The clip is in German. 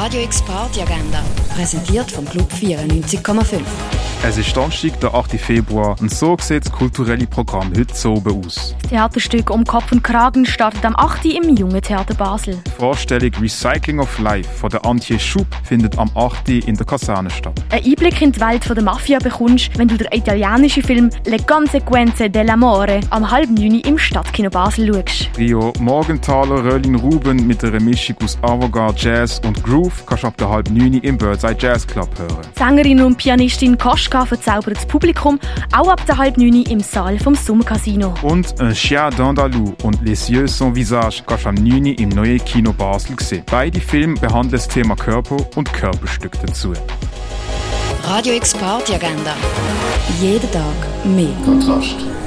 Radio X Party Agenda, präsentiert vom Club 94,5. Es ist Donnerstag, der 8. Februar, und so sieht das kulturelle Programm heute so oben aus. Das Theaterstück Um Kopf und Kragen startet am 8. im Jungen Theater Basel. Die Vorstellung Recycling of Life von der Antje Schub findet am 8. in der Kaserne statt. Ein Einblick in die Welt der Mafia bekommst, wenn du den italienischen Film Le Conseguenze dell'amore am halben Juni im Stadtkino Basel schaust. Trio Morgenthaler, Röllin Ruben mit einer Mischung aus Avantgarde, Jazz und Groove kannst du ab der halben Juni im Birdseye Jazz Club hören. Sängerin und Pianistin Koschka verzaubert das Publikum auch ab der halb Juni im Saal vom Sommercasino. Und Un Chien d'Andalou und Les Yeux sans Visage kannst du am 9. im neuen Kino Basel sehen. Beide Filme behandeln das Thema Körper und Körperstück dazu. Radio X Party Agenda. Jeden Tag mehr. Kontrast.